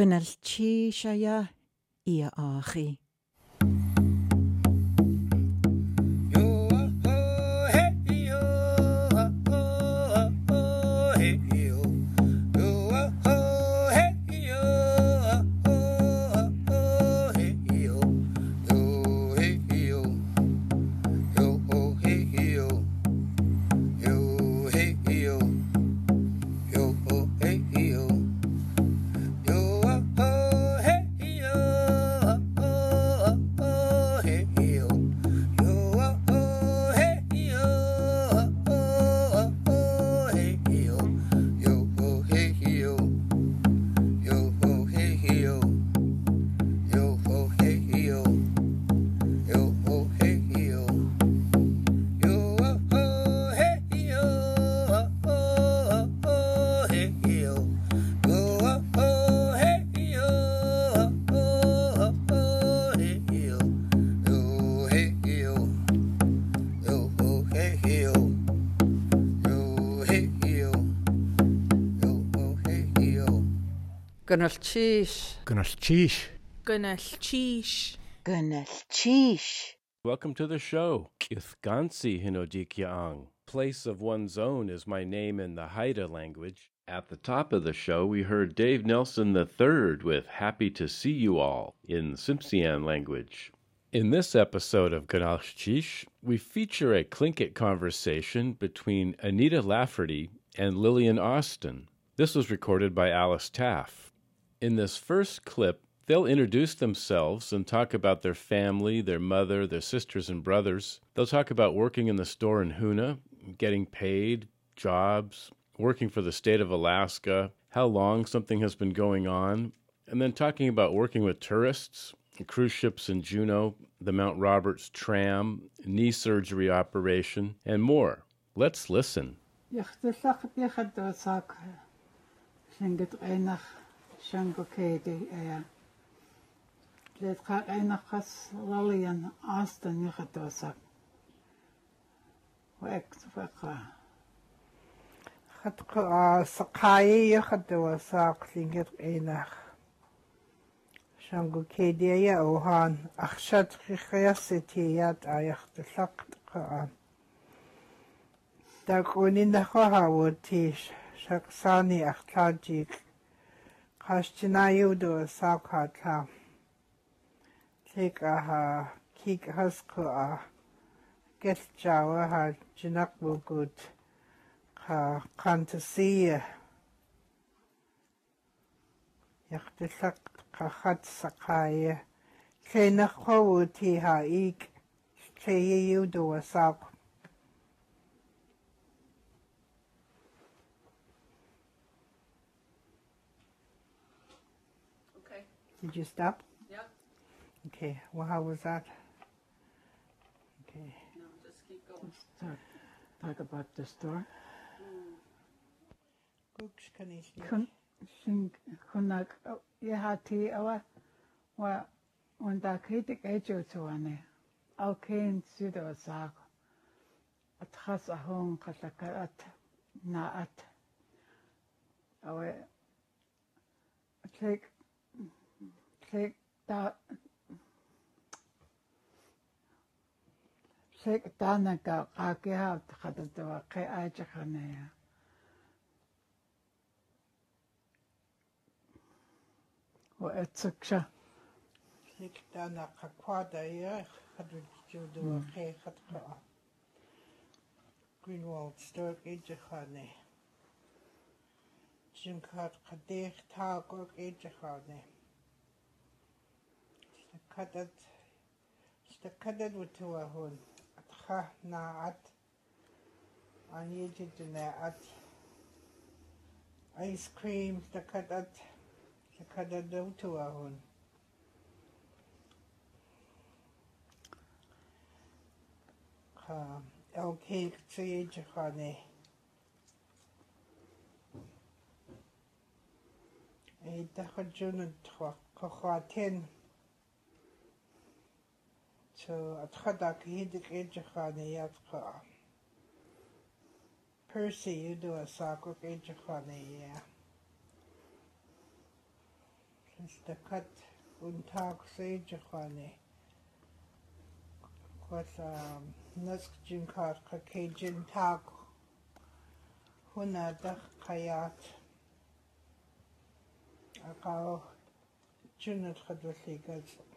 Gynnal Shaya Ia Achi. Gynnall cheese. Gynnall cheese. Gynnall cheese. Gynnall cheese. Welcome to the show. Ithgansi Hinodikiang. Place of one's own is my name in the Haida language. At the top of the show, we heard Dave Nelson III with Happy to See You All in Tsimshian language. In this episode of Ganalchish, we feature a Tlingit conversation between Anita Lafferty and Lillian Austin. This was recorded by Alice Taff. In this first clip, they'll introduce themselves and talk about their family, their mother, their sisters and brothers. They'll talk about working in the store in Hoonah, getting paid, jobs, working for the state of Alaska, how long something has been going on, and then talking about working with tourists, cruise ships in Juneau, the Mount Roberts tram, knee surgery operation, and more. Let's listen. шангокейди э лет хак айнахас лалиян астан нихатвасак вэкт фэка хатка сакаи нихатвасак лингер эйнах шангокейди я охан э, ахшат хихяситият аяхтлакт каан так унинахавутиш шаксани ахтаджик хашчинаиуду сакхатла тикаха кик хаскуа гэлчава ха жинакбугут ха кантасия. Яхтэлак кахат сакая кэнэхоу тиха ик. Чэйиуду сакхатла Did you stop? Yep. Okay. Well, how was that? Okay. No, just keep going. Talk, talk about the store. Gooks kan ich nicht. Kun sing kunak yahati awa wa unda kritik ejo tuane. Au kain sudo sak. At khas ahon katakarat na at. Awe oh, take seg ta seg tanaka qaaqihaat qatatava qi aajaqanaya wa atsaksha seg tanaka qaadaya qatujudava qi qatqaa Greenwald Stork Ejahane Jim Kat Qadeh Tagok Ejahane اشتكدت اشتكدت وتوهن. أتخه ناعت أن يجد ناعت. آيس كريم اشتكدت اشتكدت وتوهن. أو كيك تيجي خاني إيه تخرجون تخواتين to atchadak hidik ejachane yatcha. Percy, you do a sakuk ejachane yeah. Stakat untag sejachane. Kwat nask jinkar kake jintag. Huna dak kayat. Akaw. Junat khadwasi gazet.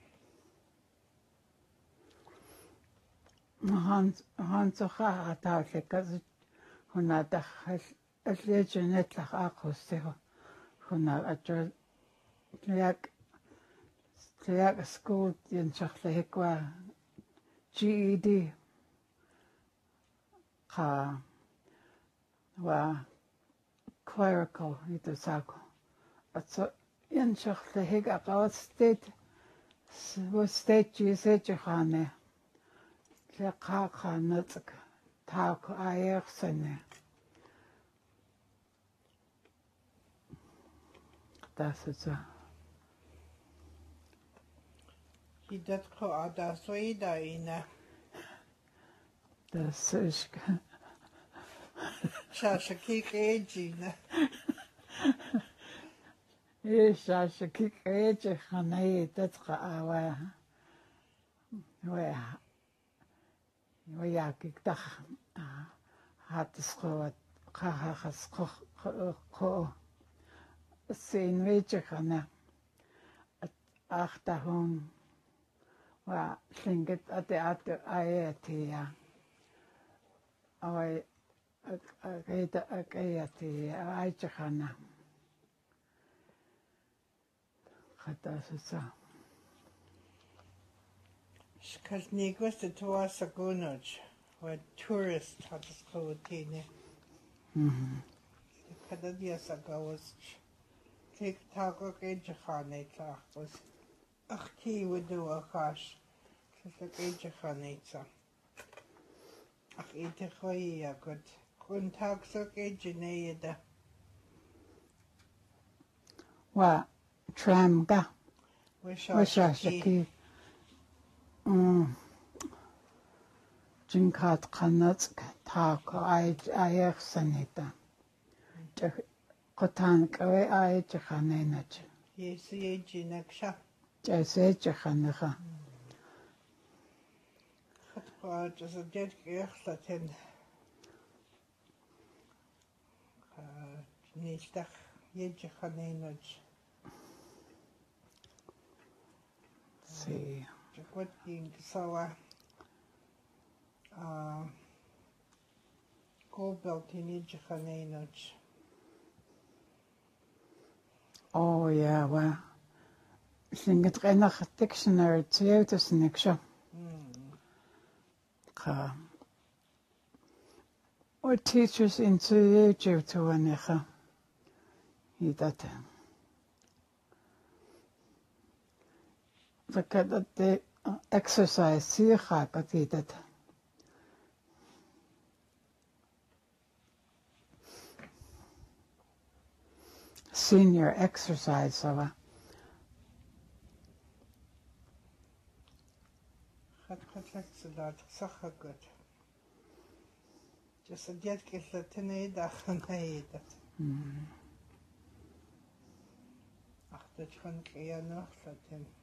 хонцохаа тааликас хунатахал аллиажунаатлах аақуссагу хуна атра яг яг скул янчахла хеква GED ха ва clerical итсаку атса янчахла хек агаат стейт сво стейт жисэж ханаа аерсане тасса Hidat Ko Ada Soida Ina тассышка Shashaki Ejina Ишаша кик эжи ханай татха ава вая вая юяакиктар хаатсхават хахахасхо сэнвэжэхана ахтахон ва лингет атэ атэ аятия. Авай акэта акэятия айчхана хатасуса хана хатасса Shkaznikwas the Tuasa Gunuj, where tourist had to go with Tine. Kadadia Sagawas. Take Tago Gajahane was Achti would do a cash. Kisa Gajahaneta. Ach, ite choia good. Kun tag so gajaneida. 와 tramga Wish жинкат канацк таак аяхсанита котанкаве аячханенач есиэжинакша часэжханеха хатгаа часэдэт гэрхла тэн нэлтэх ежханенач се Gaat dus een dit keer dat in niet dag jeetje gaan heen si Ik word in zo uh Koolbelt in jeetje gaan heen oh ja wa singet renach dictionary teutus niksha ka or teachers into YouTube to anecha i dat Look the äh, exercise שיחה פתיתת. senior exercise sava. Just get the tenaida hanaida. E mm-hmm. Ach, das kann ich ja noch verdienen.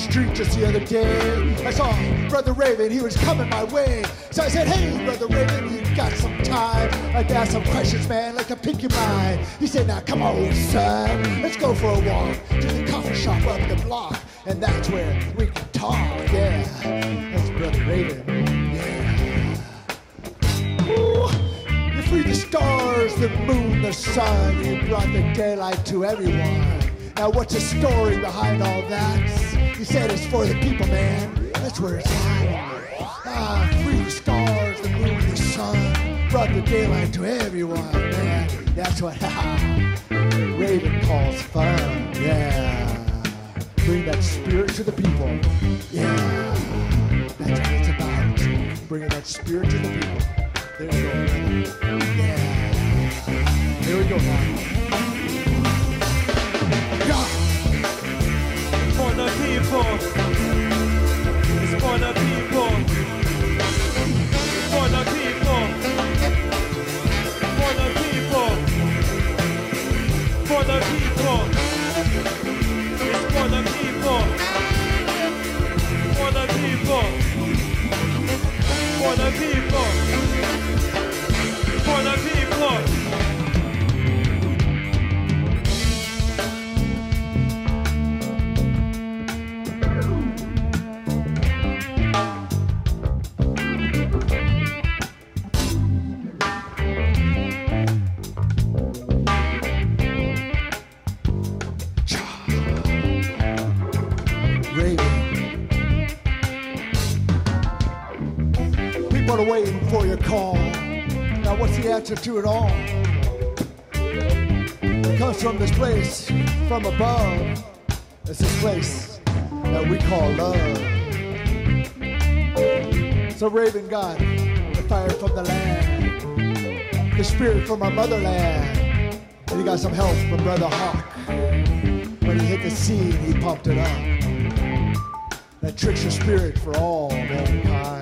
street just the other day. I saw Brother Raven, he was coming my way. So I said, Hey, Brother Raven, you got some time? I'd ask some questions, man, like pick your mind. He said, Now come on, son, let's go for a walk to the coffee shop up the block. And that's where we can talk, yeah. That's Brother Raven, yeah. Ooh, you free the stars, the moon, the sun. You brought the daylight to everyone. Now, what's the story behind all that? He said it's for the people, man. That's where it's at. Ah, free the stars, the moon, the sun. Brought the daylight to everyone, man. That's what Raven calls fun. Yeah. Bring that spirit to the people. Yeah. That's what it's about. Bringing that spirit to the people. There we go. Yeah. Here we go now. It's for the people. For the people. For the people. For the people. It's for the people. For the people. For the people. For your call. Now, what's the answer to it all? It comes from this place, from above. It's this place that we call love. So, Raven God, the fire from the land, the spirit from our motherland, and he got some help from Brother Hawk. When he hit the scene, he pumped it up that trickster spirit for all mankind.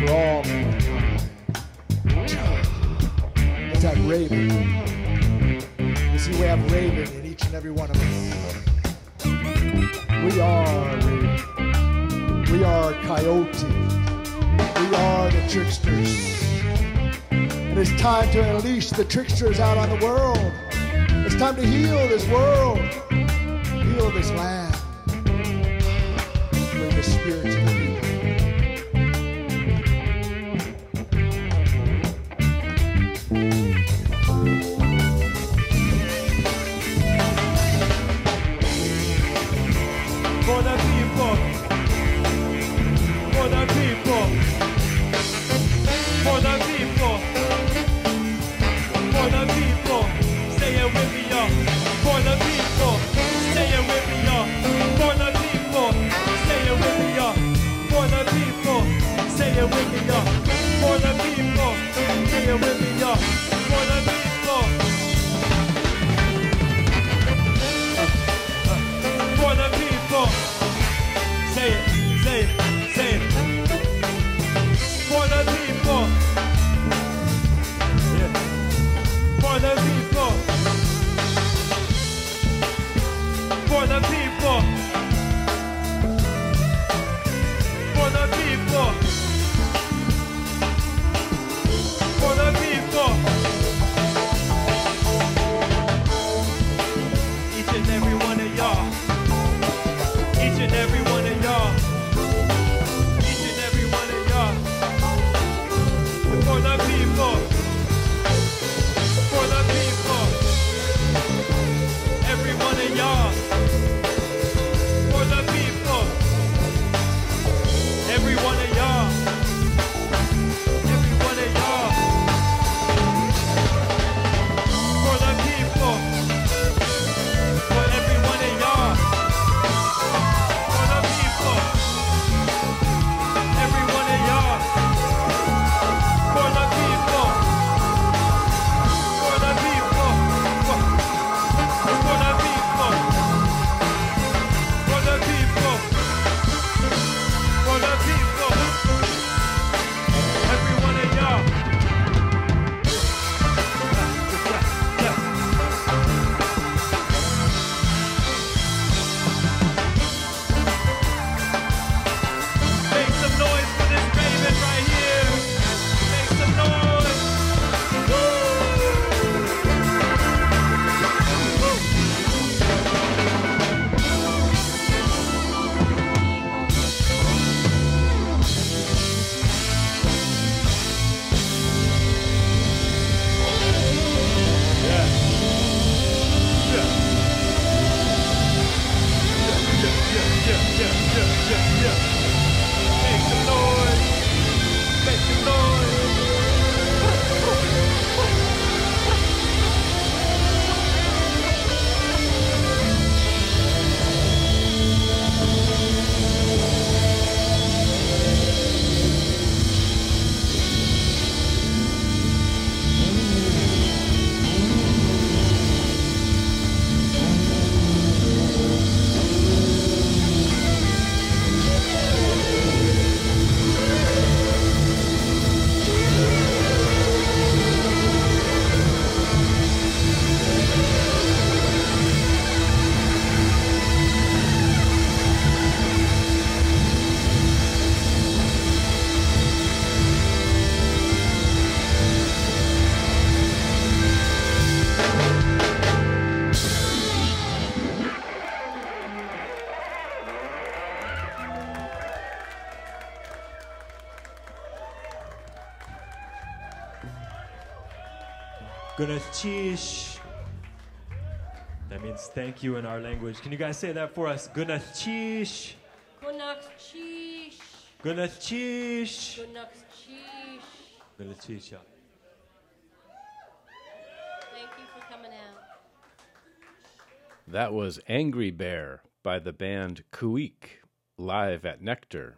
Mankind. It's that raven. You see, we have raven in each and every one of us. We are raven. We are coyote. We are the tricksters. And it's time to unleash the tricksters out on the world. It's time to heal this world, heal this land bring the spirit wicked. Gunachish. That means thank you in our language. Can you guys say that for us? Gunachish. Gunakchish. Gunachish. Gunakchish. Gunachish. yeah. Thank you for coming out. That was Angry Bear by the band Khu.éex', live at Nectar.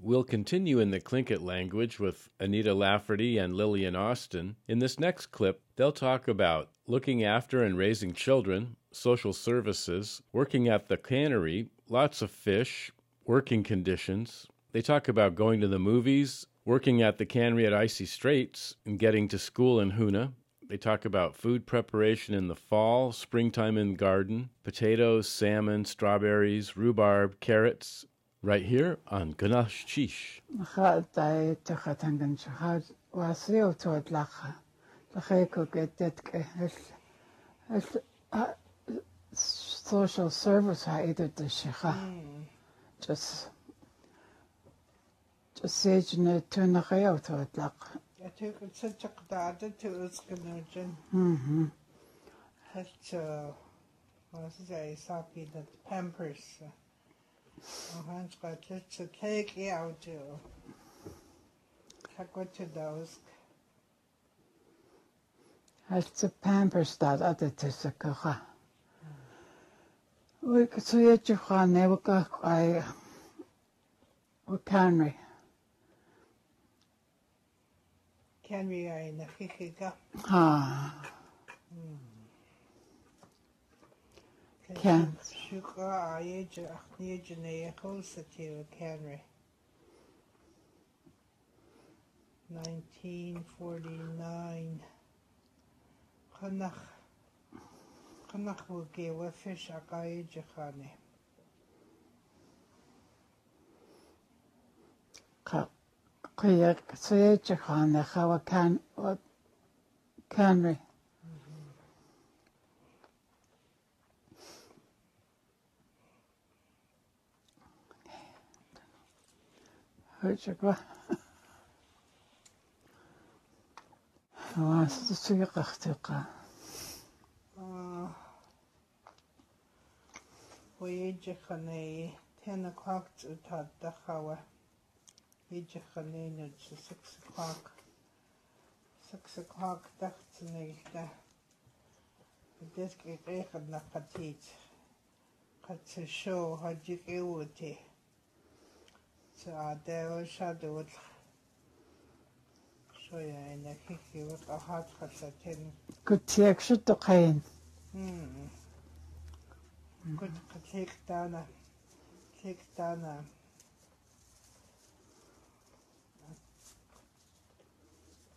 We'll continue in the Tlingit language with Anita Lafferty and Lillian Austin. In this next clip, they'll talk about looking after and raising children, social services, working at the cannery, lots of fish, working conditions. They talk about going to the movies, working at the cannery at Icy Straits, and getting to school in Huna. They talk about food preparation in the fall, springtime in the garden, potatoes, salmon, strawberries, rhubarb, carrots, right here on Ganache Chish. Nacha dai tacha tangan chahad wasio to lacha. Lacha ko get that el social service ha either the shicha. Just just sage ne tuna kaya to lacha. Jeg tycker such a data to uskanogen. Mhm. Helt uh, vad ska jag säga saker det pampers. Och han ska lite take out to. Tack vad till those. Helt pampers dat at det is a kaha. We could see it you can never go I we cannery. Kan vi göra en kika? Ah. Can. Shuka aje achnie jene hosa til Canry. 1949. Chanach Chanach wil gewe fish a gaje chane. Ka kuya see it ეჭება ასე შეიხახტიყა ვეჯეხანეი თენა კვაქწუთა დახავა ეჯეხანეი ნოჩი სექსკვაკ სექსკვაკ დახცნეილთა დესკი ყეხნა ყათიც ყაცშო ჰაჯიყეუთი цаадэушадуул сояйна хихиут ахат хатсатэн кутсиакшутто кайн хм кут катсиктана сиктана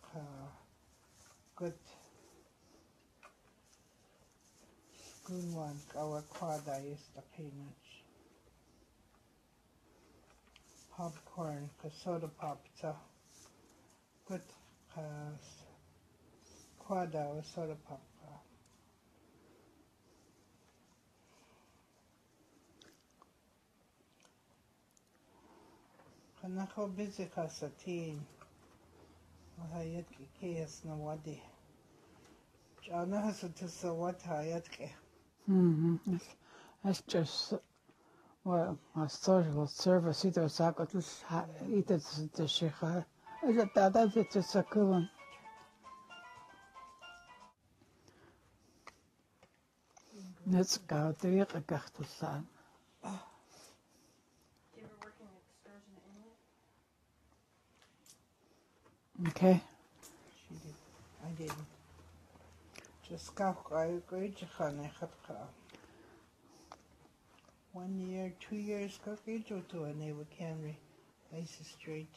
ха. Кут гунван каваквада истапинат Popcorn, cause soda pop, so good. Uh, quada or soda pop. Uh, Kanako busy kasatin. Mahayat ki kiyas na wadi. Jana hasa to sa wat hayat ke. Mhm. That's just well, a social service either sakot either the shicha. Uh, is it that that's it just a cool one. Let's go to the Gachtelsan. Okay. She did. I didn't. Just kaf I agreed to khane khatka. One year, two years, kakijo to a neighbor Canry, Ice Street.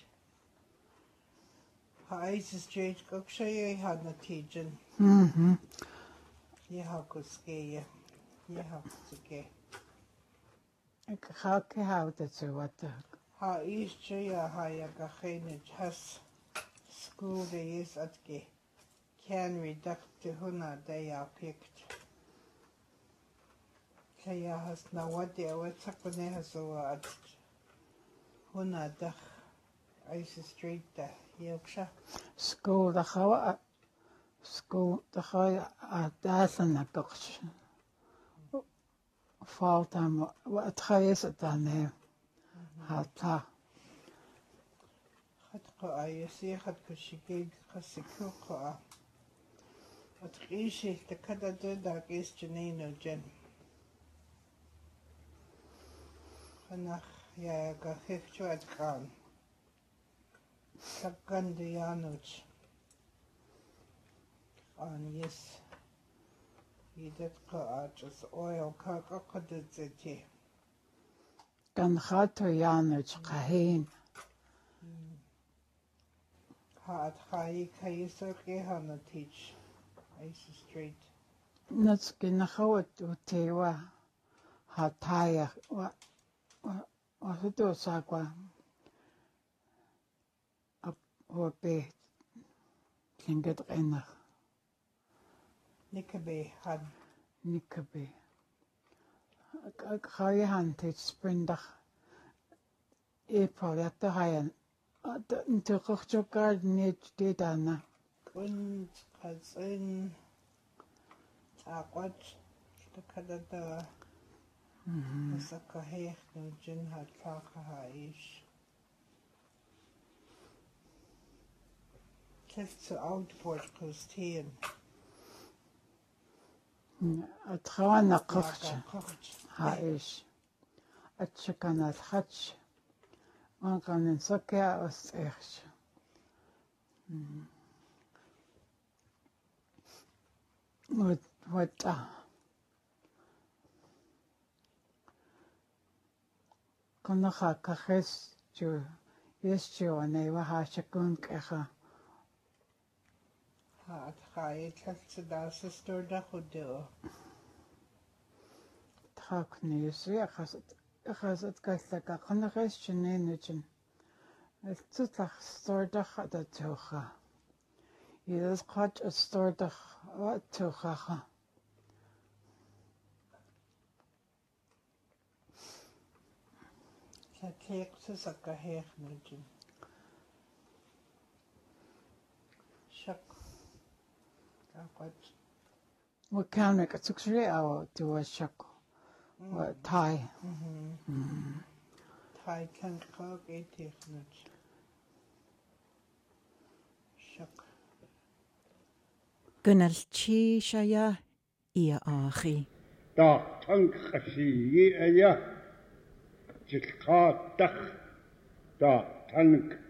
Ha Ice Street, kakshay had na tijan. Mhm. Yeha kuske, yeha kuske. Ik ga ook houden zo wat. uh, Ha East Jaya ha ya gachene has school day is at. Canry duck to huna day are picked. Kaya has na what they were takwane has so at huna duck Ice Street da Yorkshire. School, gaan we. school the high a dasan a goch fall time what try is it dan хынах иаагахьеихчо аткан саккан дуянович ан ес идэтка ачӏыс ойл какӏа къыдыцӏэти канха тоянович къахьин хаатхаи каисо къиханатич айси стрейт нацкинахауат утева хатая Osito sakwa hobe klinget renner. Nikkebe han. Nikkebe. Kaya han til sprindag. April efter har jeg en tørkjokal ned til denne. Kun kalsen. Akkurat. Det kan det være. Sa ka hecht no djin hat fake ha eich. Keft ze outbord kosteen. Et traanne kochtje ha eich. Etse kan het gatje. Man kan een sokke as echtje. Wat wat daar. kunnaqa kaxis ju yesju anaywa haashakun kaxa haatqa itlaqsi daasistorda xuddeo taqni yesri aqasat aqasat kaxlaqa qanaqis chininujin iltsutlaqstorda xadatsuxa Идэс қач истордах ва тухаха Sa teeqsis akka heeqnijin. Shaq. Taqat. Wa kaana ka tuksri awa tuwa shaq. Wa Thai. Thai kan qaaq e teeqnij. Shaq. Gynnal chi siaia i a achi. Da, tank chi i a жилхаатах та танг.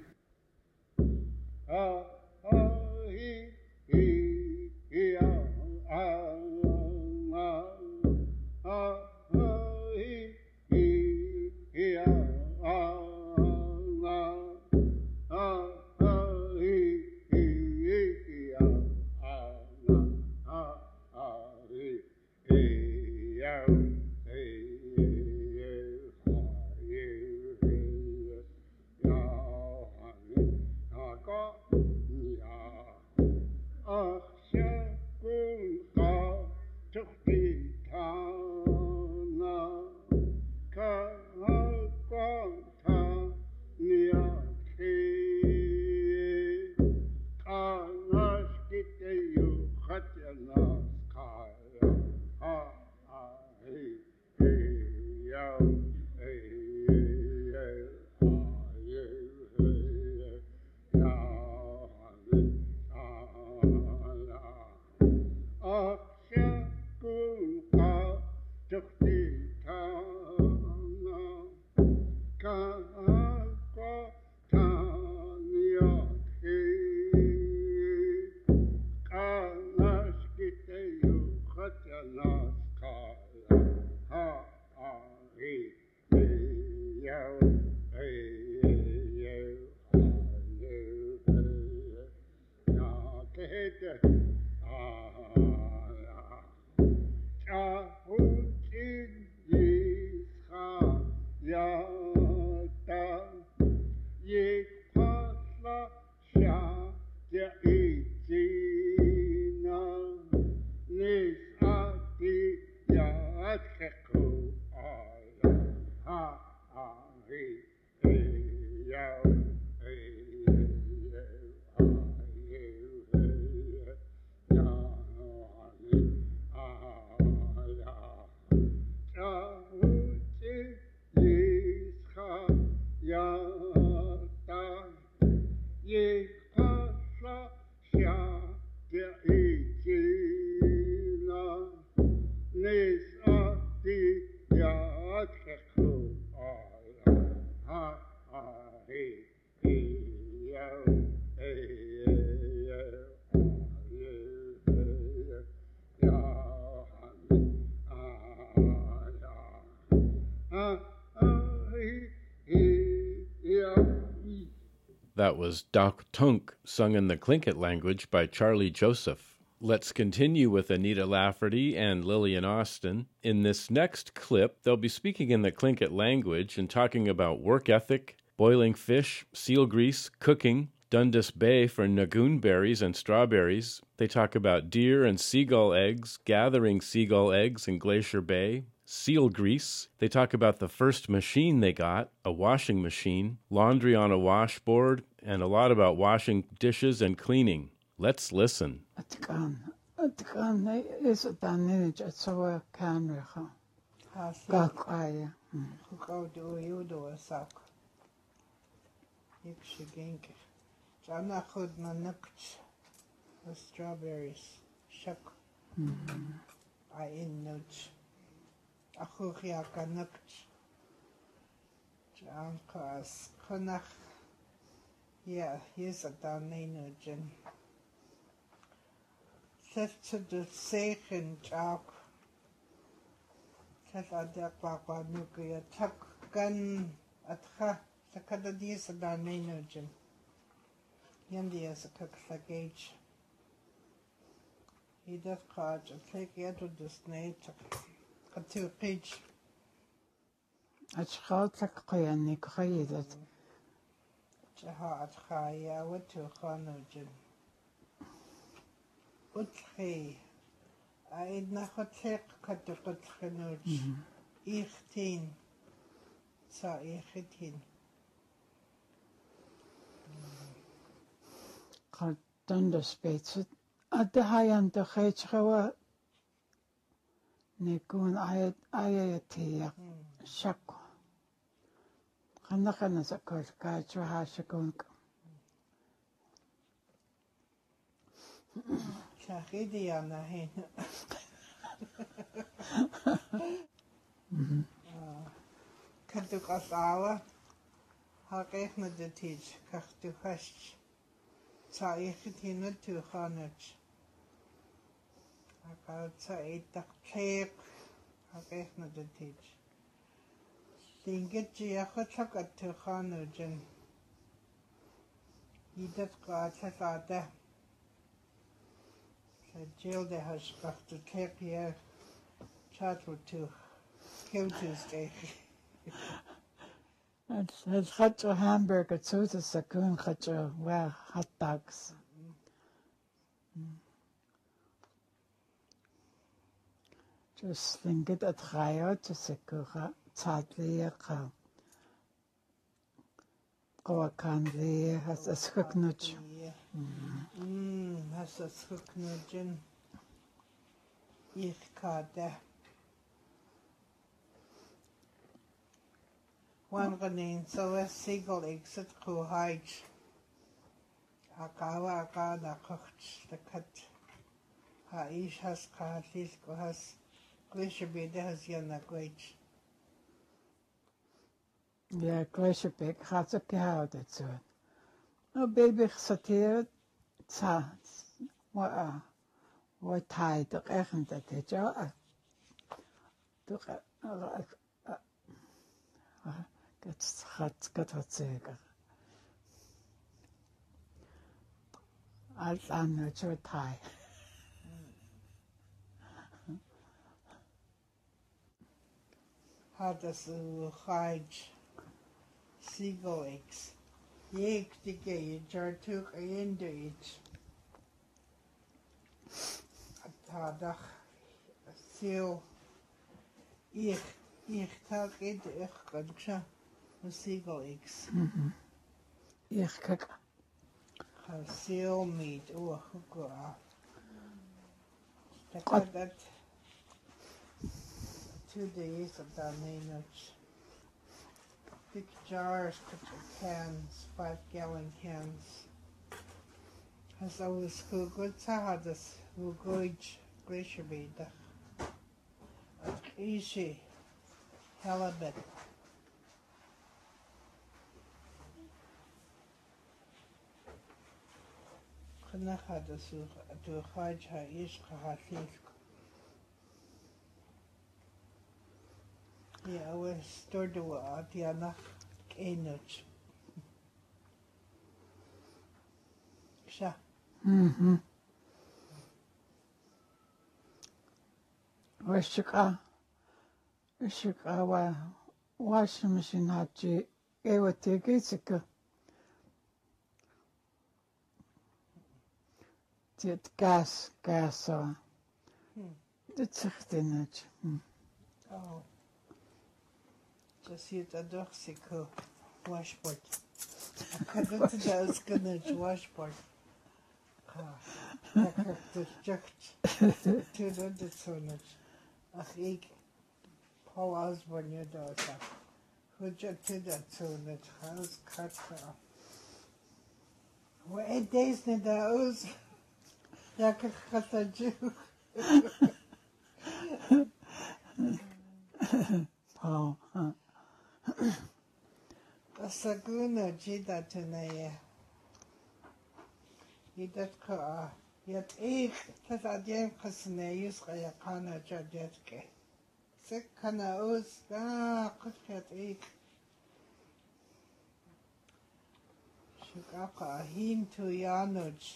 Was Doc Tunk, sung in the Tlingit language by Charlie Joseph. Let's continue with Anita Lafferty and Lillian Austin. In this next clip, they'll be speaking in the Tlingit language and talking about work ethic, boiling fish, seal grease, cooking, Dundas Bay for nagoon berries and strawberries. They talk about deer and seagull eggs, gathering seagull eggs in Glacier Bay, seal grease. They talk about the first machine they got, a washing machine, laundry on a washboard, and a lot about washing dishes and cleaning. Let's listen. Atkan. Atkan is it dan ninja at so can we Gakaya. Mm. Go do you do a sock. Ik she gink. Jana chud na nukt. The strawberries. Shuck. I mm-hmm. in nuch. A chuchia ka nukt. Jan kas. Kunach. Yeah, here's a dan nujin. Set to the seichen jock. Set a de kwakwa nukia tak gan at ha. Sa kada di sa dan nujin. Yan di sa kak sa gauge. He does catch a take it to the snake. A two page. Atschalt ak qayani qayidat. جهاتخايا وتوخانوجن قطخي أيدنا خطيق قد قطخنوج إختين سا إختين قد تندس بيتسد أدى هاي أنت خيتش خوا نكون آية آية تيا شكو ханахана сакол каачва хаашакунка шахидиана хэн кардугалаава хагехмэдэтиж картухаш цаихтинэ туханач акал цаитар плег хагехмэдэтиж de tij. Kaktu hash. Sa ichitin na tu khanuj. Akal sa itak plek. Haqeq na de tij. Dinget ji yakhatak at tu khanujin. Idat qa chasada. Sa jail de hash kaktu tek ya. Chatru tu. Kewtus de. It's it's khatcho hamburger too to sakun khatcho well hot dogs. Mm. Just think it at khayo to sakura tatli ka. Go kan has a has a skuknujin. Ich. One ganin so. Akawa aka da kocht the cut. Ha has ka lis ko has glacier Ja, Gräschebäck hat er gehadet so. No baby sortiert, tsa, mo a, mo tai, doch echen da te, ja, doch, gats hat gat hat zeger. Als an, jo tai. Hat das so heisch. A into it. Tadach seal ich ich tag it ich kan the seagull eggs. Mm-hmm. Ich kijk. Have seal meat. Oh, go. That that two days of that Big jars, cans, five gallon cans. Has always good good sahadas, who good glacier beda. Easy, halibut. Knahadas, to hajj ha ish kahathik. Ja, og jeg står da at jeg nok enet. Så. Mhm. Ващика. Ващика ва ващимшинати эва тегецика. Тет газ, газова. Дцхтинэч. Аа. Cita Dorsico, Washport. Kada uskana Washport. eu kako čakt, ti rodi sonač. Ah, ik, Paul Osborne je dosa. Hoće ti da sonač, hans katra. Wa e desne da uz, jaka kata džuh. Paul, huh? Saguna Jida Tanaya. Yidatka Yat Eik Tatadyan Kasne Yusraya Kana Jadjatke. Sekana Uz Da Kutkat Eik. Shukaka Ahim Tu Yanuj.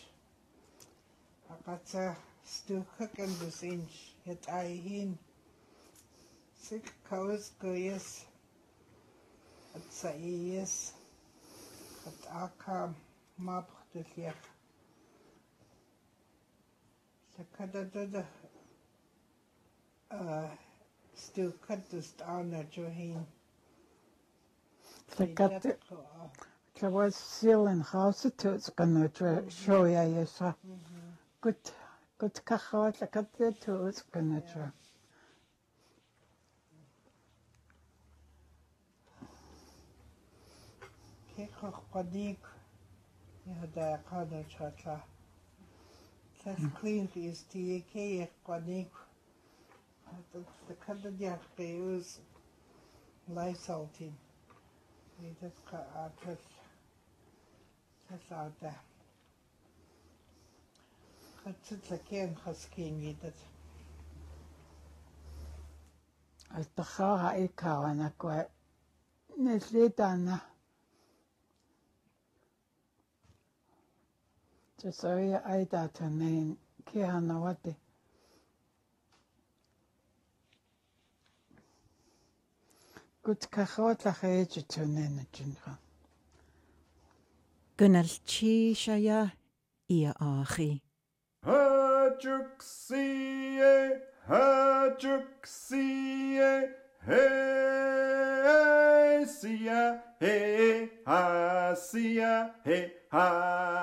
Akata Stu Kukan Businch Yat Ahin. Sik Kauz Goyes. Yes. At sa iyes. At aka mapchtulyak. Sa kadadada. Uh, stu kadust ana johin. Gat det. Det var still in house to it's gonna try Krochpadik, Yehuda Kadon Chatla. Сас клинт из тиекеях кваник. Это когда дядка из лайсалтин. Это атас. Сасата. Хатцла кен хаскин видит. Алтахара икавана ква. Неслетана. Tesoria ai data nei ke hana wate. Gut kachot la khaje tunen jinra. Gunnal chi shaya ia achi. Hajuk sie, hajuk sie, he sia, he ha sia, he ha.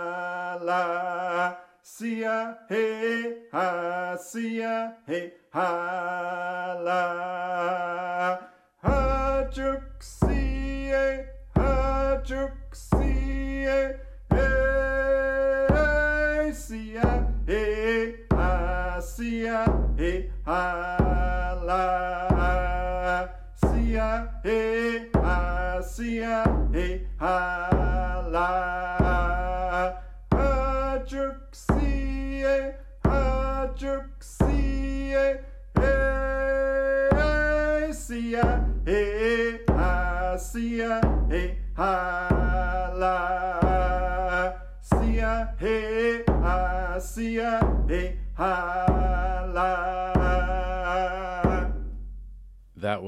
Sia, hey, ha, sia, hey, ha, la. Hajuxie, Hajuxie, hey, sia, hey, ha, sia, hey, ha,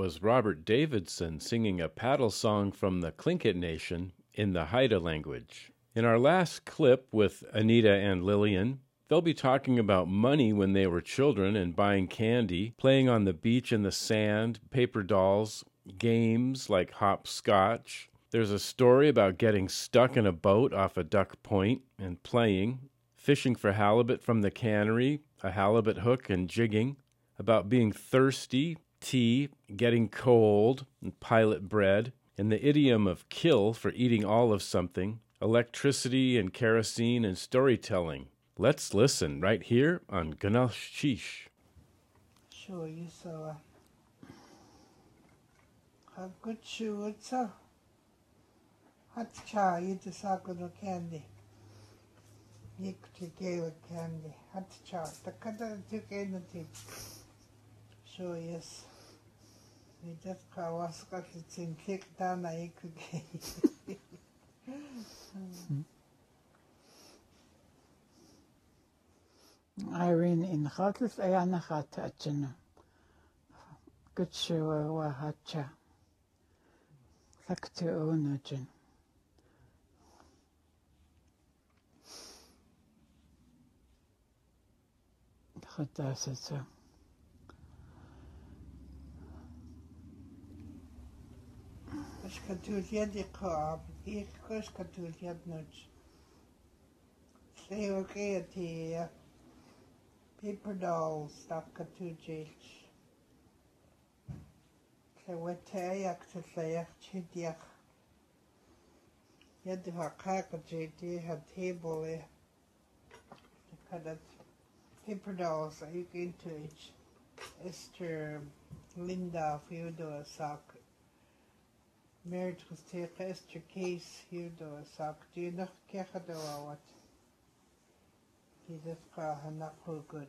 was Robert Davidson singing a paddle song from the Tlingit Nation in the Haida language. In our last clip with Anita and Lillian, they'll be talking about money when they were children and buying candy, playing on the beach in the sand, paper dolls, games like hopscotch. There's a story about getting stuck in a boat off a duck point and playing, fishing for halibut from the cannery, a halibut hook and jigging, about being thirsty, tea, getting cold, and pilot bread, and the idiom of kill for eating all of something, electricity and kerosene and storytelling. Let's listen right here on Ganashish. Sure, you saw. Uh, have good shoe, it's a hot cha, you saw good candy. You gave candy, hot cha. The cutter took anything. Sure, yes. Мэдээс хаваасгал цэнхэг тана икэг. Irene in Ratles Ayana hat atjena. Gutshewa wa hatcha. Sakte onajin. Хатасаа. скатерть кап, и скатерть ночь. Все ik те peperdal stakkatúéis. Tá bfu téachta léocht tídeach. Iad ha cagadétí ha tébal é peperdals a ag intuid. Esther, Linda fiúdó Sak. Was take Esther Case Hudo Sock do you know kecha do what Jesus ka hanak ho good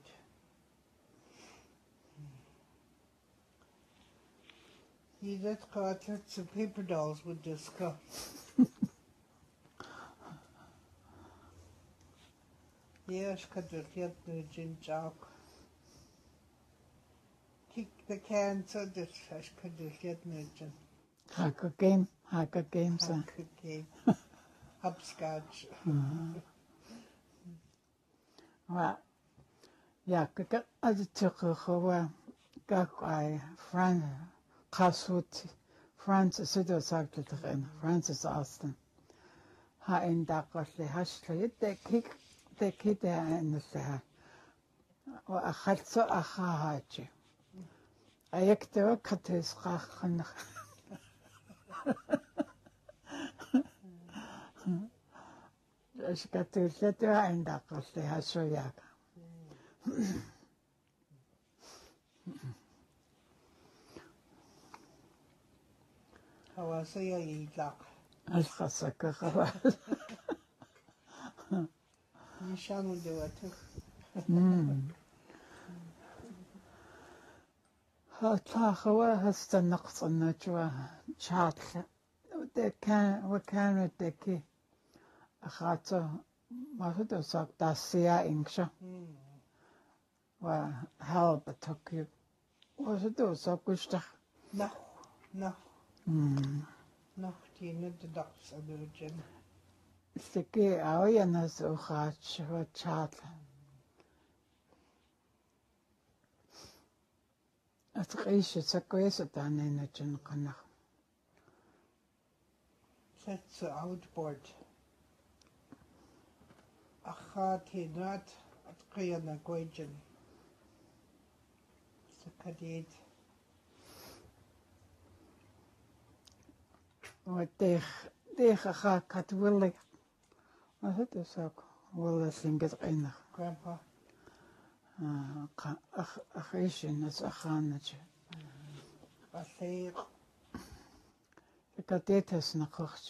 He that got lots of paper dolls would discuss. Yes, cadw chiad nhw gin jock. Kick the can so this fish cadw chiad nhw gin. Haga game, Hacker game, hacker games. Hacker game. Hopscotch. Ва. Я как азчиххова какай Франц Касут Франц сэдэ сагтлэхэн Францис Астен. Ха эн даггалли хашлэгэд кик тэкид аннсаа. Ва ахалцо ахаачи. Аягтэв катэс гахнах. しかついてはいんだかしてはしょやか。خواصية يلا اش خاصك خواص نشان ودواتك تاخوا هستنقص النجوى شاطلة وكان وكان تكي أخاته ما هو صار تاسيا إنكشا وهلب تكيب وهو صار كشتخ نخ نخ نخ تيند دقس أبرجن تكي أويا ناس أخاتش وشاطلة Atqish sakwesa tanena jin qanakh. Sets outboard. Acha tinat at kaya na gwejin. Sa kadid. Wa dech dech kha kat willig. Wa hudo sak wala singet qinakh. Grandpa. ах ахишнас ахаанач балыг катетэс нахагч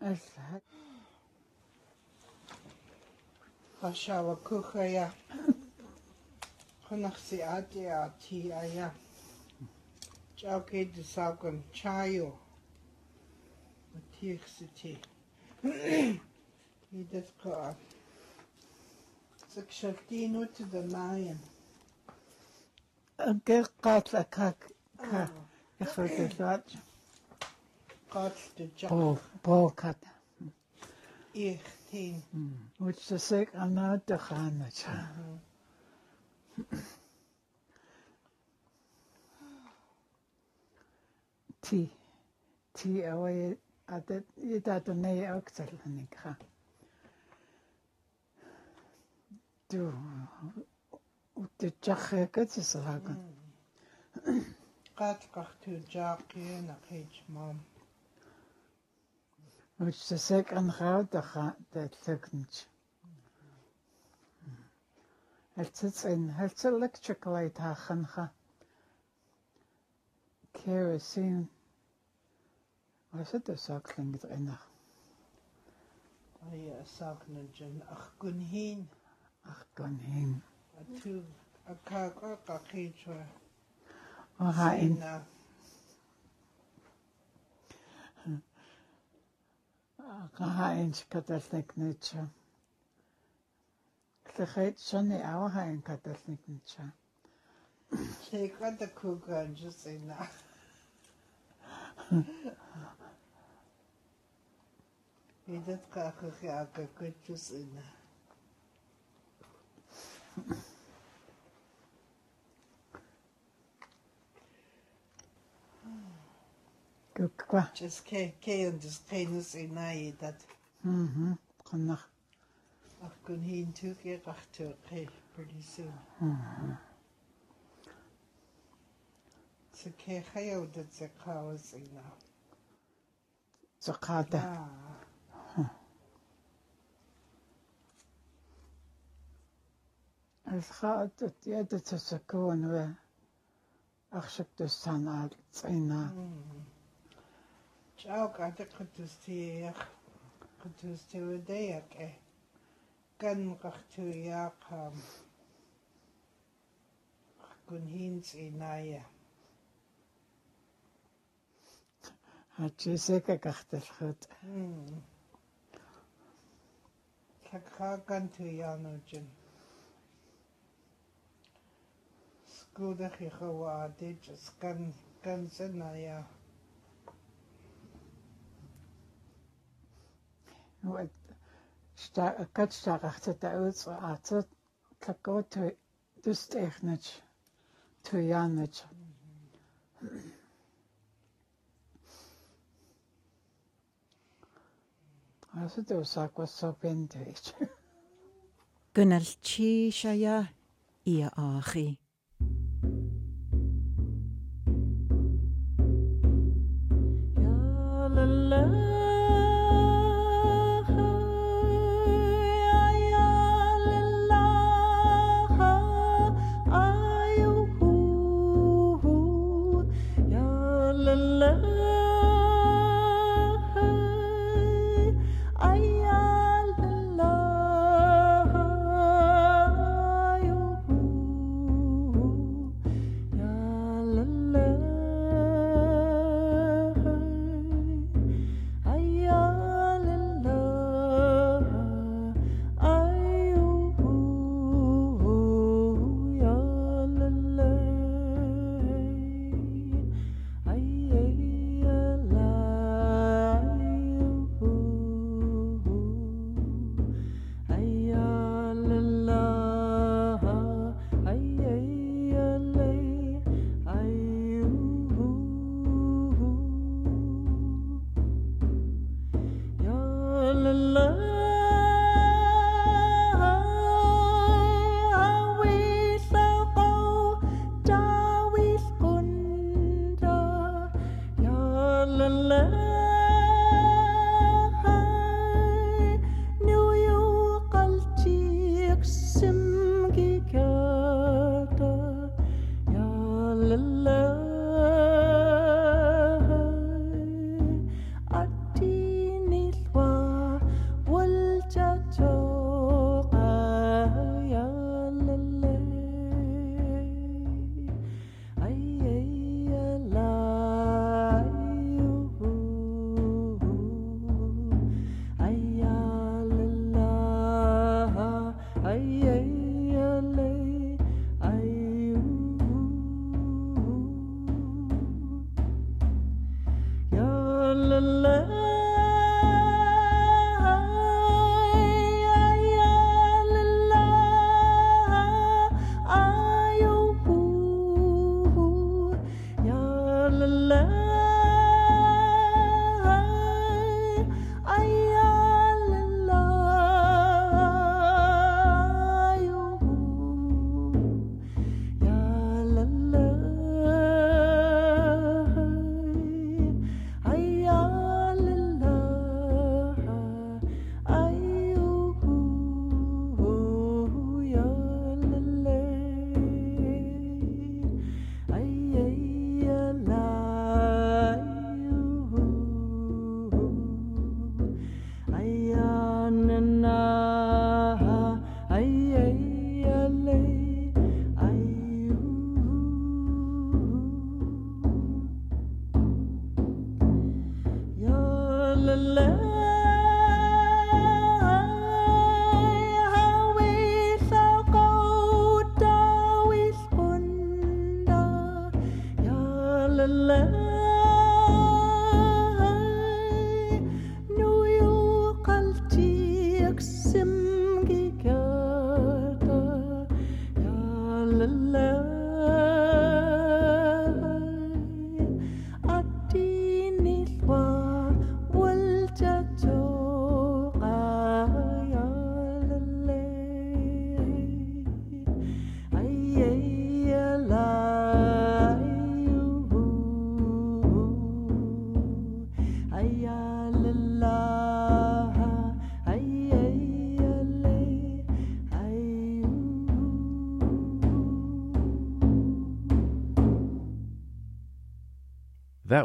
алла хашава кухая. Хонахси ади ати ая чаукэ дсагэн чаю. Тихсити Jedes Korb. Sekshati nur zu der Mayen. Gekatla kak. Ich wollte sagen. Katste Jack. Polkat. Ich tin. Which the sick anad de Hanach. Ti. Ti awa adat ydat ne aktar hanika. Mhm. ту уттичарриакатисераака qaatqartuujaaqqiina qiitmaam utsasek anrautaqa taallakunch altsatsin haltsalakchaklait haaqanqa kerosene wasatasaaqlangit qinar aya saaqnanjan arkunhiin Ахтоним. Акака какичва. Агаин. Агаин каталникнича. Тэхэд шоны авагаин каталникнича. Чеквата кукан жусина. Идет как их акакачусина. Wa. ha in Sina. Hain kadalnik nicha. Llachait siani awa hain kadalnik nicha. Lle gwada cwgan jyst yna. Bydd yd gachwch chi ag y gwyd jyst yna. Gugwa. Just ke ke yn just cainus yna i dad. Mhm. Connach. Ach gwyn hi'n tŵ chi gach tŵ chi pretty soon. Mhm. So ke chai o dyd se cawas yna. So kada. አስኻት ጥያት ተሰከውን ወ አኽሽክ ተሳና ጽና ጫው ቃተ ቅድስቲ ያኽ ቅድስቲ ወደያቀ kan rachtu yaqam kun hins inaya Hachiseka kachtelchut. Kakha kan tu doen. Gwyddech i chyfwadu jyst gan, gan synau Wyd, gyd stagach ty dawyd o at y tlago dwyst eichnyd, twyannyd. Os ydw sag waso bendwyd. Gynnal chi siaia i a achi.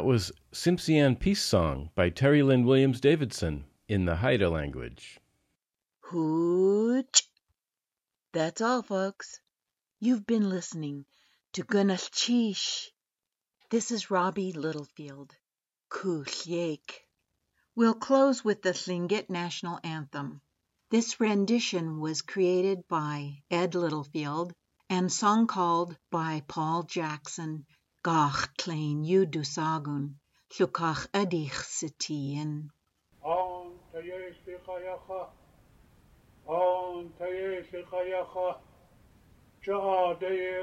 Was Tsimshian Peace Song by Terri Lynn Williams Davidson in the Haida language. Hooch. That's all, folks. You've been listening to Gunashchish. This is Roby Littlefield. Kushyeik. We'll close with the Tlingit National Anthem. This rendition was created by Ed Littlefield and song called by Paul Jackson gach klein dúdús agan sagun adíich sa tííon. An ta dhééis le chacha An ta dhééis le chacha Teá dé é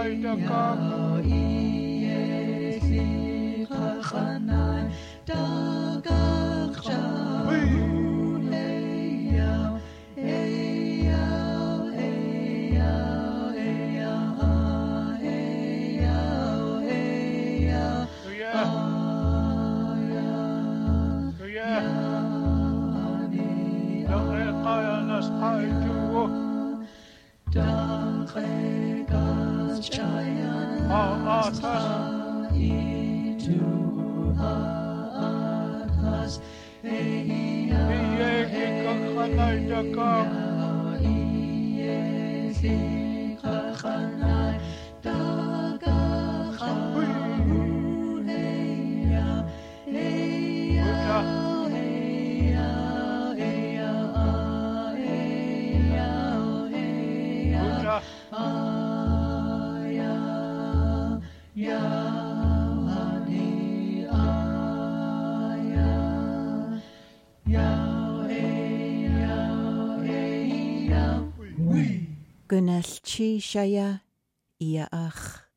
tikakhanay dakak. Gunell chi siaia ia ach.